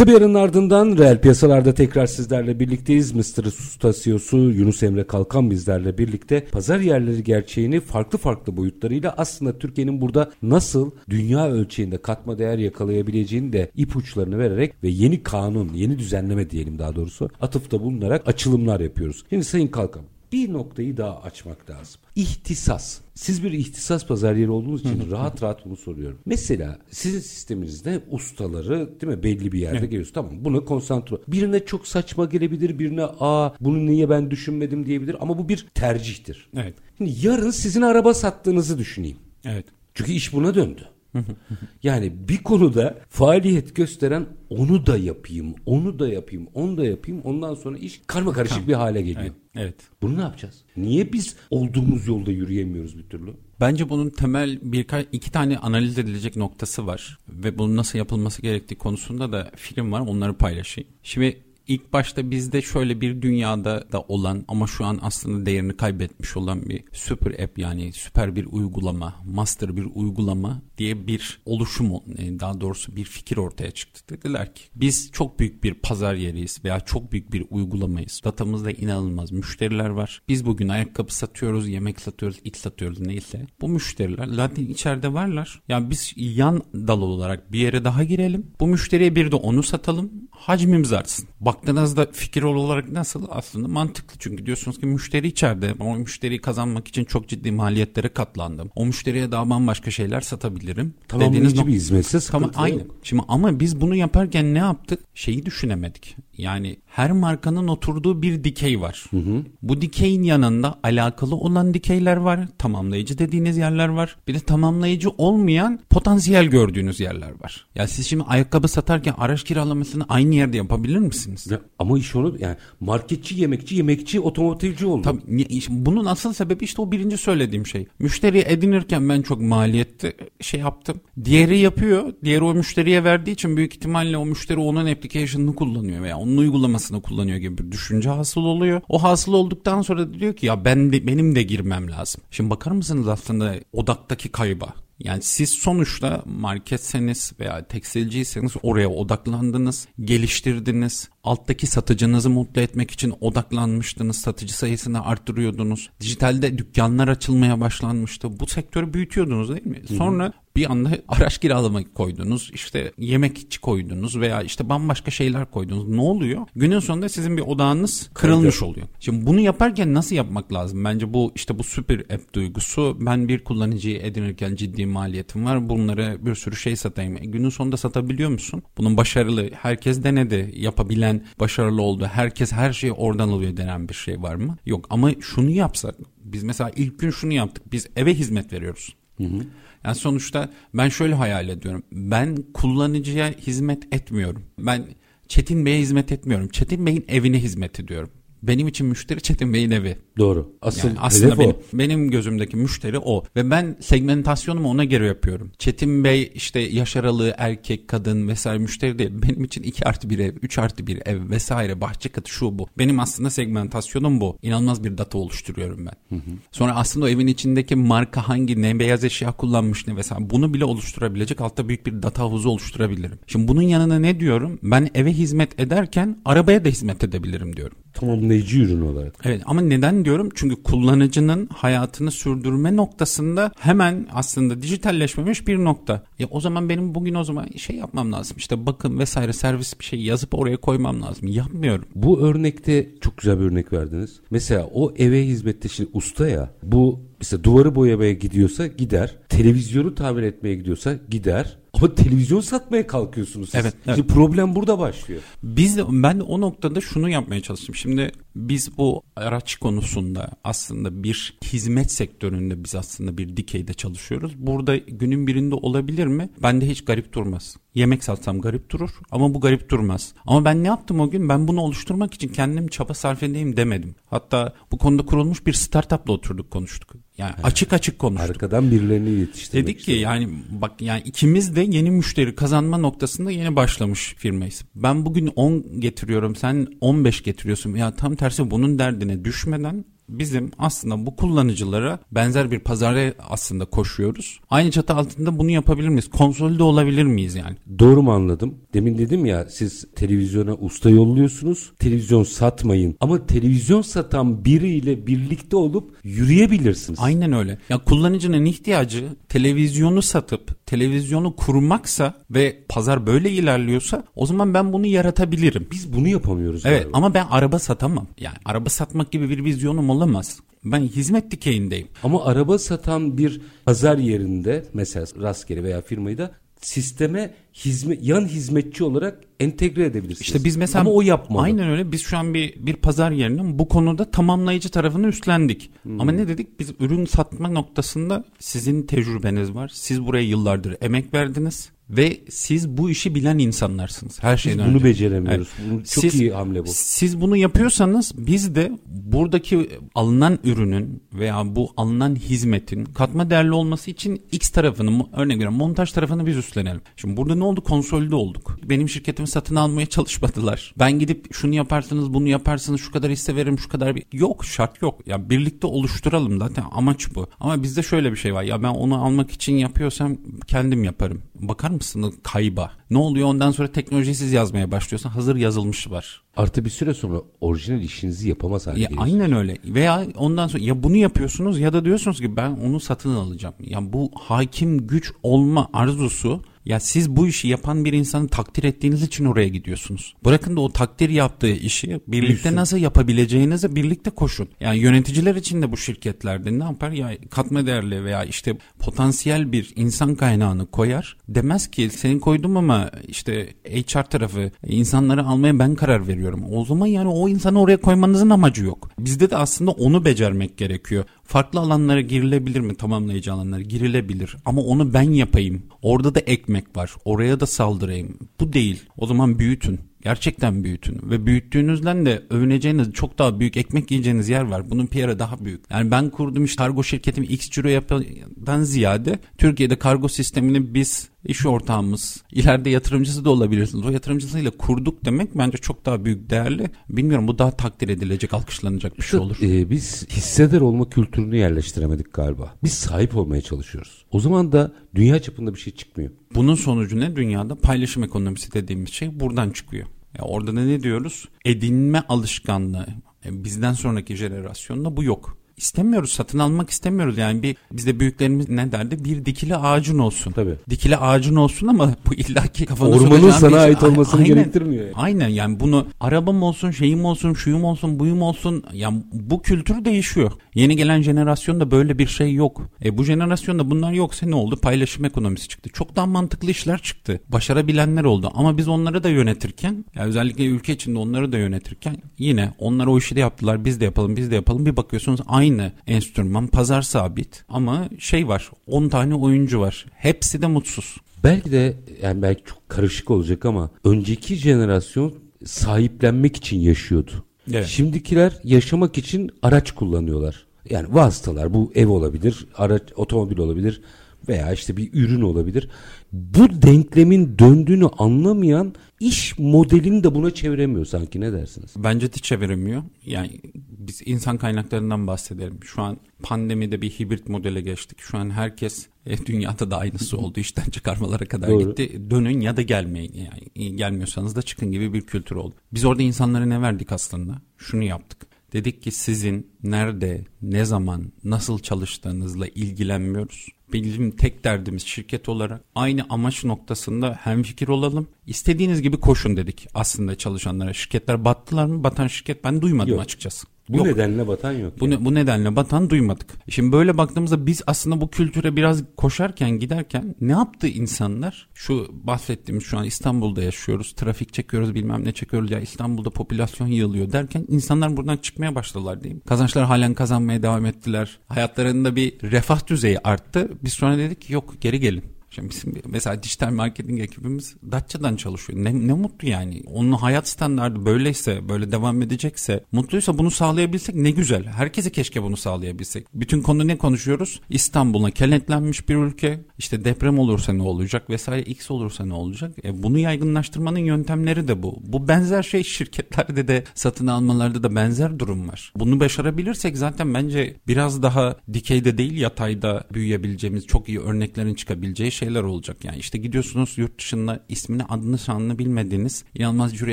Kısa bir aranın ardından reel piyasalarda tekrar sizlerle birlikteyiz. Mr. Usta CEO'su Yunus Emre Kalkan bizlerle birlikte pazar yerleri gerçeğini farklı farklı boyutlarıyla aslında Türkiye'nin burada nasıl dünya ölçeğinde katma değer yakalayabileceğini de ipuçlarını vererek ve yeni kanun, yeni düzenleme diyelim daha doğrusu atıfta bulunarak açılımlar yapıyoruz. Şimdi Sayın Kalkan bir noktayı daha açmak lazım. İhtisas. Siz bir ihtisas pazar yeri olduğunuz için rahat rahat bunu soruyorum. Mesela sizin sisteminizde ustaları değil mi belli bir yerde Evet. geliyoruz. Tamam buna konsantre. Birine çok saçma gelebilir, birine aa bunu niye ben düşünmedim diyebilir ama bu bir tercihtir. Evet. Şimdi yarın sizin araba sattığınızı düşüneyim. Evet. Çünkü iş buna döndü. yani bir konuda faaliyet gösteren onu da yapayım, onu da yapayım, onu da yapayım. Ondan sonra iş karma karışık bir hale geliyor. Evet. Evet. Bunu ne yapacağız? Niye biz olduğumuz yolda yürüyemiyoruz bir türlü? Bence bunun temel birkaç iki tane analiz edilecek noktası var ve bunun nasıl yapılması gerektiği konusunda da film var. Onları paylaşayım. Şimdi ilk başta bizde şöyle bir dünyada da olan ama şu an aslında değerini kaybetmiş olan bir süper app yani süper bir uygulama, master bir uygulama diye bir oluşum e, daha doğrusu bir fikir ortaya çıktı. Dediler ki biz çok büyük bir pazar yeriyiz veya çok büyük bir uygulamayız. Datamızda inanılmaz müşteriler var. Biz bugün ayakkabı satıyoruz, yemek satıyoruz, it satıyoruz neyse. Bu müşteriler zaten içeride varlar. Yani biz yan dal olarak bir yere daha girelim. Bu müşteriye bir de onu satalım. hacmimiz artsın. Baktığınızda fikir olarak nasıl aslında mantıklı çünkü diyorsunuz ki müşteri içeride o müşteriyi kazanmak için çok ciddi maliyetlere katlandım. O müşteriye daha bambaşka şeyler satabilirim. Tamamlayıcı bir hizmetse sıkıntı tamam, aynı. Şimdi ama biz bunu yaparken ne yaptık? Şeyi düşünemedik. Yani her markanın oturduğu bir dikey var. Hı hı. Bu dikeyin yanında alakalı olan dikeyler var. Tamamlayıcı dediğiniz yerler var. Bir de tamamlayıcı olmayan potansiyel gördüğünüz yerler var. Ya siz şimdi ayakkabı satarken araç kiralamasını aynı yerde yapabilir misiniz? Ya, ama iş onu yani marketçi, yemekçi, yemekçi, otomotivci oldu. Tabii, bunun asıl sebebi işte o birinci söylediğim şey. Müşteri edinirken ben çok maliyette şey yaptım. Diğeri yapıyor. Diğeri o müşteriye verdiği için büyük ihtimalle o müşteri onun application'ını kullanıyor veya onun uygulamasını kullanıyor gibi bir düşünce hasıl oluyor. O hasıl olduktan sonra diyor ki ya ben de, benim de girmem lazım. Şimdi bakar mısınız aslında odaktaki kayba? Yani siz sonuçta marketseniz veya tekstilciyseniz oraya odaklandınız, geliştirdiniz. Alttaki satıcınızı mutlu etmek için odaklanmıştınız. Satıcı sayısını arttırıyordunuz. Dijitalde dükkanlar açılmaya başlanmıştı. Bu sektörü büyütüyordunuz değil mi? Sonra bir anda araç kiralamak koydunuz, işte yemek koydunuz veya işte bambaşka şeyler koydunuz. Ne oluyor? Günün sonunda sizin bir odağınız kırılmış oluyor. Şimdi bunu yaparken nasıl yapmak lazım? Bence bu işte bu süper app duygusu. Ben bir kullanıcıyı edinirken ciddi maliyetim var. Bunları bir sürü şey satayım. E, günün sonunda satabiliyor musun? Bunun başarılı, herkes denedi, yapabilen, başarılı oldu. Herkes her şeyi oradan alıyor denen bir şey var mı? Yok ama şunu yapsak. Biz mesela ilk gün şunu yaptık. Biz eve hizmet veriyoruz. Hı hı. Yani sonuçta ben şöyle hayal ediyorum. Ben kullanıcıya hizmet etmiyorum. Ben Çetin Bey'e hizmet etmiyorum. Çetin Bey'in evine hizmet ediyorum. Benim için müşteri Çetin Bey'in evi. Doğru. Asıl yani aslında benim, benim gözümdeki müşteri o. Ve ben segmentasyonumu ona göre yapıyorum. Çetin Bey işte yaş aralığı erkek, kadın vesaire müşteri değil. Benim için 2 artı bir ev, 3 artı bir ev vesaire bahçe katı şu bu. Benim aslında segmentasyonum bu. İnanılmaz bir data oluşturuyorum ben. Hı hı. Sonra aslında o evin içindeki marka hangi, ne beyaz eşya kullanmış ne vesaire. Bunu bile oluşturabilecek altta büyük bir data havuzu oluşturabilirim. Şimdi bunun yanına ne diyorum? Ben eve hizmet ederken arabaya da hizmet edebilirim diyorum tamamlayıcı ürün olarak. Evet ama neden diyorum? Çünkü kullanıcının hayatını sürdürme noktasında hemen aslında dijitalleşmemiş bir nokta. Ya o zaman benim bugün o zaman şey yapmam lazım. İşte bakın vesaire servis bir şey yazıp oraya koymam lazım. Yapmıyorum. Bu örnekte çok güzel bir örnek verdiniz. Mesela o eve hizmette şimdi usta ya bu mesela duvarı boyamaya gidiyorsa gider. Televizyonu tamir etmeye gidiyorsa gider. Ama televizyon satmaya kalkıyorsunuz siz. Evet, evet. Şimdi problem burada başlıyor. Biz de, ben de o noktada şunu yapmaya çalıştım. Şimdi biz bu araç konusunda aslında bir hizmet sektöründe biz aslında bir dikeyde çalışıyoruz. Burada günün birinde olabilir mi? Bende hiç garip durmaz. Yemek satsam garip durur ama bu garip durmaz. Ama ben ne yaptım o gün? Ben bunu oluşturmak için kendim çaba sarf edeyim demedim. Hatta bu konuda kurulmuş bir startupla oturduk konuştuk. Yani evet. açık açık konuştuk. Arkadan birilerini yetiştirmek Dedik ki yani bak yani ikimiz de yeni müşteri kazanma noktasında yeni başlamış firmayız. Ben bugün 10 getiriyorum sen 15 getiriyorsun. Ya tam tersi bunun derdine düşmeden bizim aslında bu kullanıcılara benzer bir pazara aslında koşuyoruz. Aynı çatı altında bunu yapabilir miyiz? Konsolide olabilir miyiz yani? Doğru mu anladım? Demin dedim ya siz televizyona usta yolluyorsunuz. Televizyon satmayın. Ama televizyon satan biriyle birlikte olup yürüyebilirsiniz. Aynen öyle. Ya kullanıcının ihtiyacı televizyonu satıp televizyonu kurmaksa ve pazar böyle ilerliyorsa o zaman ben bunu yaratabilirim. Biz bunu yapamıyoruz. Evet galiba. ama ben araba satamam. Yani araba satmak gibi bir vizyonum olamaz. Ben hizmet dikeyindeyim. Ama araba satan bir pazar yerinde mesela rastgele veya firmayı da sisteme hizmet yan hizmetçi olarak entegre edebilirsiniz. İşte biz mesela ama o yapmadı. Aynen öyle. Biz şu an bir bir pazar yerinin bu konuda tamamlayıcı tarafını üstlendik. Hmm. Ama ne dedik? Biz ürün satma noktasında sizin tecrübeniz var. Siz buraya yıllardır emek verdiniz ve siz bu işi bilen insanlarsınız. Her şeyden biz bunu önce. beceremiyoruz. Evet. Bunu çok siz, iyi hamle bu. Siz bunu yapıyorsanız biz de buradaki alınan ürünün veya bu alınan hizmetin katma değerli olması için X tarafını örnek veriyorum montaj tarafını biz üstlenelim. Şimdi burada ne oldu? Konsolide olduk. Benim şirketimi satın almaya çalışmadılar. Ben gidip şunu yaparsınız, bunu yaparsınız, şu kadar hisse veririm, şu kadar bir... Yok, şart yok. Ya birlikte oluşturalım zaten amaç bu. Ama bizde şöyle bir şey var. Ya ben onu almak için yapıyorsam kendim yaparım. Bakar mısınız kayba? Ne oluyor ondan sonra teknolojisiz yazmaya başlıyorsan hazır yazılmış var. Artı bir süre sonra orijinal işinizi yapamaz hale ya Aynen öyle. Veya ondan sonra ya bunu yapıyorsunuz ya da diyorsunuz ki ben onu satın alacağım. Ya bu hakim güç olma arzusu Ya siz bu işi yapan bir insanı takdir ettiğiniz için oraya gidiyorsunuz. Bırakın da o takdir yaptığı işi birlikte Büyüsün. nasıl yapabileceğinizi birlikte koşun. Yani yöneticiler için de bu şirketlerde ne yapar? Ya katma değerli veya işte potansiyel bir insan kaynağını koyar. Demez ki senin koydum ama işte HR tarafı insanları almaya ben karar veriyorum. O zaman yani o insanı oraya koymanızın amacı yok. Bizde de aslında onu becermek gerekiyor. Farklı alanlara girilebilir mi tamamlayıcı alanlara? Girilebilir ama onu ben yapayım. Orada da ekmek var. Oraya da saldırayım. Bu değil. O zaman büyütün. Gerçekten büyütün ve büyüttüğünüzden de övüneceğiniz çok daha büyük ekmek yiyeceğiniz yer var. Bunun PR'ı daha büyük. Yani ben kurdum işte kargo şirketimi X ciro yapan ziyade Türkiye'de kargo sistemini biz iş ortağımız, ileride yatırımcısı da olabilirsiniz. O yatırımcısıyla kurduk demek bence çok daha büyük değerli. Bilmiyorum bu daha takdir edilecek, alkışlanacak bir şey olur. Ee, biz hisseder olma kültürünü yerleştiremedik galiba. Biz sahip olmaya çalışıyoruz. O zaman da dünya çapında bir şey çıkmıyor. Bunun sonucu ne dünyada? Paylaşım ekonomisi dediğimiz şey buradan çıkıyor. Ya orada da ne diyoruz? Edinme alışkanlığı. E, bizden sonraki jenerasyonda bu yok. İstemiyoruz satın almak istemiyoruz yani bir bizde büyüklerimiz ne derdi bir dikili ağacın olsun. Tabii. Dikili ağacın olsun ama bu illaki kafana Ormanın sana bir şey- ait olmasını Aynen. gerektirmiyor yani. Aynen yani bunu arabam olsun şeyim olsun şuyum olsun buyum olsun yani bu kültür değişiyor. Yeni gelen jenerasyonda böyle bir şey yok. E bu jenerasyonda bunlar yoksa ne oldu? Paylaşım ekonomisi çıktı. Çok daha mantıklı işler çıktı. Başarabilenler oldu ama biz onları da yönetirken ya özellikle ülke içinde onları da yönetirken yine onlar o işi de yaptılar biz de yapalım biz de yapalım bir bakıyorsunuz aynı enstrüman pazar sabit ama şey var 10 tane oyuncu var. Hepsi de mutsuz. Belki de yani belki çok karışık olacak ama önceki jenerasyon sahiplenmek için yaşıyordu. Evet. Şimdikiler yaşamak için araç kullanıyorlar. Yani vasıtalar bu ev olabilir, araç otomobil olabilir veya işte bir ürün olabilir. Bu denklemin döndüğünü anlamayan iş modelini de buna çeviremiyor sanki ne dersiniz? Bence de çeviremiyor. Yani biz insan kaynaklarından bahsedelim. Şu an pandemide bir hibrit modele geçtik. Şu an herkes e, dünyada da aynısı oldu. İşten çıkarmalara kadar Doğru. gitti. Dönün ya da gelmeyin. Yani gelmiyorsanız da çıkın gibi bir kültür oldu. Biz orada insanlara ne verdik aslında? Şunu yaptık. Dedik ki sizin nerede, ne zaman, nasıl çalıştığınızla ilgilenmiyoruz. Bizim tek derdimiz şirket olarak aynı amaç noktasında hemfikir olalım. İstediğiniz gibi koşun dedik aslında çalışanlara. Şirketler battılar mı? Batan şirket ben duymadım Yok. açıkçası. Bu Yok. nedenle batan yok. Bu, yani. ne- bu nedenle batan duymadık. Şimdi böyle baktığımızda biz aslında bu kültüre biraz koşarken giderken ne yaptı insanlar? Şu bahsettiğimiz şu an İstanbul'da yaşıyoruz. Trafik çekiyoruz bilmem ne çekiyoruz. Ya İstanbul'da popülasyon yığılıyor derken insanlar buradan çıkmaya başladılar mi? Kazançlar halen kazanmaya devam ettiler. Hayatlarında bir refah düzeyi arttı. Biz sonra dedik ki yok geri gelin. Şimdi bizim mesela dijital marketing ekibimiz Datça'dan çalışıyor. Ne, ne mutlu yani. Onun hayat standardı böyleyse, böyle devam edecekse, mutluysa bunu sağlayabilsek ne güzel. Herkese keşke bunu sağlayabilsek. Bütün konu ne konuşuyoruz? İstanbul'a kenetlenmiş bir ülke. İşte deprem olursa ne olacak vesaire X olursa ne olacak? E bunu yaygınlaştırmanın yöntemleri de bu. Bu benzer şey şirketlerde de satın almalarda da benzer durum var. Bunu başarabilirsek zaten bence biraz daha dikeyde değil yatayda büyüyebileceğimiz çok iyi örneklerin çıkabileceği şeyler olacak. Yani işte gidiyorsunuz yurt dışında ismini adını sanını bilmediğiniz inanılmaz cüre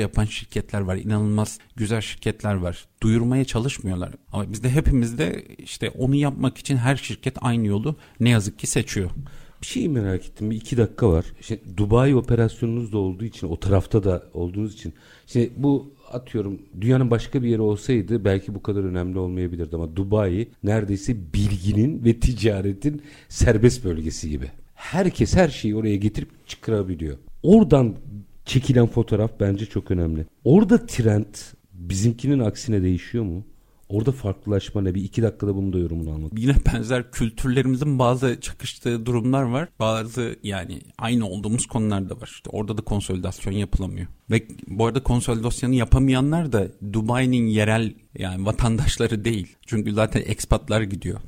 yapan şirketler var. İnanılmaz güzel şirketler var. Duyurmaya çalışmıyorlar. Ama bizde hepimizde işte onu yapmak için her şirket aynı yolu ne yazık ki seçiyor. Bir şey merak ettim. Bir iki dakika var. İşte Dubai operasyonunuz da olduğu için, o tarafta da olduğunuz için. Şimdi bu atıyorum dünyanın başka bir yeri olsaydı belki bu kadar önemli olmayabilirdi ama Dubai neredeyse bilginin ve ticaretin serbest bölgesi gibi. Herkes her şeyi oraya getirip çıkarabiliyor. Oradan çekilen fotoğraf bence çok önemli. Orada trend bizimkinin aksine değişiyor mu? Orada farklılaşma ne? Bir iki dakikada bunu da yorumunu almak. Yine benzer kültürlerimizin bazı çakıştığı durumlar var. Bazı yani aynı olduğumuz konular da var. İşte orada da konsolidasyon yapılamıyor. Ve bu arada konsolidasyonu yapamayanlar da Dubai'nin yerel yani vatandaşları değil. Çünkü zaten ekspatlar gidiyor.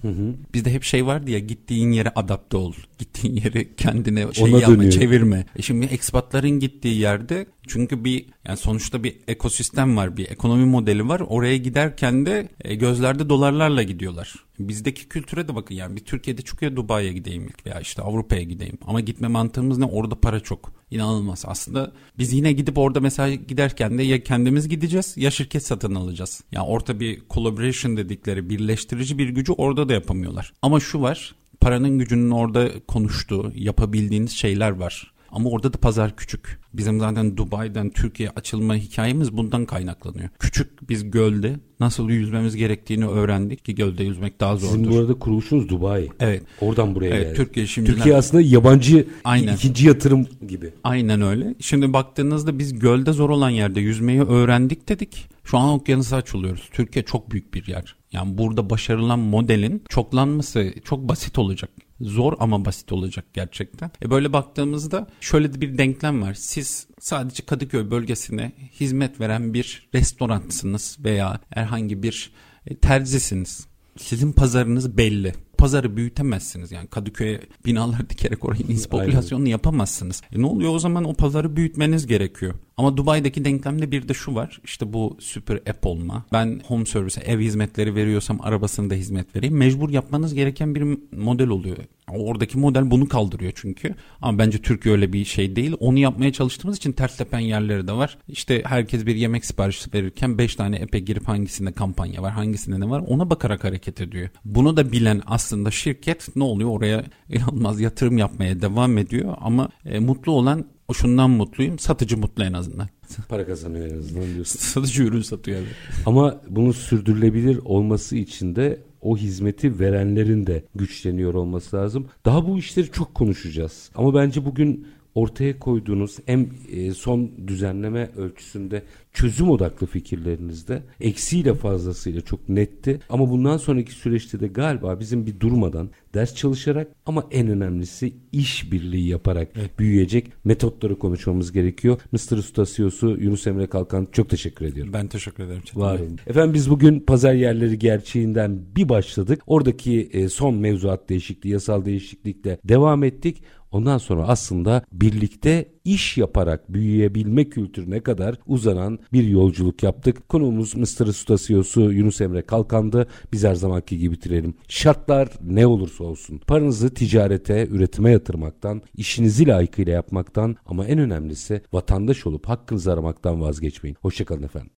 Bizde hep şey vardı ya gittiğin yere adapte ol. Gittiğin yeri kendine şey Ona yapma, dönüyor. çevirme. E şimdi ekspatların gittiği yerde çünkü bir yani sonuçta bir ekosistem var, bir ekonomi modeli var. Oraya giderken de e, gözlerde dolarlarla gidiyorlar. Bizdeki kültüre de bakın yani bir Türkiye'de çıkıyor Dubai'ye gideyim ilk veya işte Avrupa'ya gideyim. Ama gitme mantığımız ne? Orada para çok. İnanılmaz. Aslında biz yine gidip orada mesela giderken de ya kendimiz gideceğiz ya şirket satın alacağız. Yani orada bir collaboration dedikleri birleştirici bir gücü orada da yapamıyorlar. Ama şu var paranın gücünün orada konuştuğu, yapabildiğiniz şeyler var. Ama orada da pazar küçük. Bizim zaten Dubai'den Türkiye açılma hikayemiz bundan kaynaklanıyor. Küçük biz gölde nasıl yüzmemiz gerektiğini öğrendik ki gölde yüzmek daha zordur. Sizin bu arada kuruluşunuz Dubai. Evet. Oradan buraya Evet, geldi. Türkiye şimdi Türkiye aslında yabancı Aynen. ikinci yatırım gibi. Aynen öyle. Şimdi baktığınızda biz gölde zor olan yerde yüzmeyi öğrendik dedik. Şu an okyanusa açılıyoruz. Türkiye çok büyük bir yer. Yani burada başarılan modelin çoklanması çok basit olacak. Zor ama basit olacak gerçekten. E böyle baktığımızda şöyle bir denklem var. Siz sadece Kadıköy bölgesine hizmet veren bir restoransınız veya herhangi bir e, terzisiniz. Sizin pazarınız belli. Pazarı büyütemezsiniz yani Kadıköy'e binalar dikerek orayı ins popülasyonunu yapamazsınız. E ne oluyor o zaman o pazarı büyütmeniz gerekiyor. Ama Dubai'deki denklemde bir de şu var. İşte bu süper app olma. Ben home service ev hizmetleri veriyorsam arabasını da hizmet vereyim. Mecbur yapmanız gereken bir model oluyor. Oradaki model bunu kaldırıyor çünkü. Ama bence Türkiye öyle bir şey değil. Onu yapmaya çalıştığımız için ters tepen yerleri de var. İşte herkes bir yemek siparişi verirken 5 tane app'e girip hangisinde kampanya var, hangisinde ne var ona bakarak hareket ediyor. Bunu da bilen aslında şirket ne oluyor oraya inanılmaz yatırım yapmaya devam ediyor ama e, mutlu olan o şundan mutluyum. Satıcı mutlu en azından. Para kazanıyor en azından diyorsun. Satıcı ürün satıyor. Evet. Ama bunun sürdürülebilir olması için de o hizmeti verenlerin de güçleniyor olması lazım. Daha bu işleri çok konuşacağız. Ama bence bugün ortaya koyduğunuz hem e, son düzenleme ölçüsünde çözüm odaklı fikirlerinizde eksiyle fazlasıyla çok netti. Ama bundan sonraki süreçte de galiba bizim bir durmadan ders çalışarak ama en önemlisi iş birliği yaparak büyüyecek metotları konuşmamız gerekiyor. Mr. Usta CEO'su Yunus Emre Kalkan çok teşekkür ediyorum. Ben teşekkür ederim. Çetin Var olun. Efendim biz bugün pazar yerleri gerçeğinden bir başladık. Oradaki e, son mevzuat değişikliği, yasal değişiklikle devam ettik. Ondan sonra aslında birlikte iş yaparak büyüyebilme kültürüne kadar uzanan bir yolculuk yaptık. Konuğumuz Mr. Usta CEO'su Yunus Emre Kalkan'dı. Biz her zamanki gibi bitirelim. Şartlar ne olursa olsun paranızı ticarete, üretime yatırmaktan, işinizi layıkıyla yapmaktan ama en önemlisi vatandaş olup hakkınızı aramaktan vazgeçmeyin. Hoşçakalın efendim.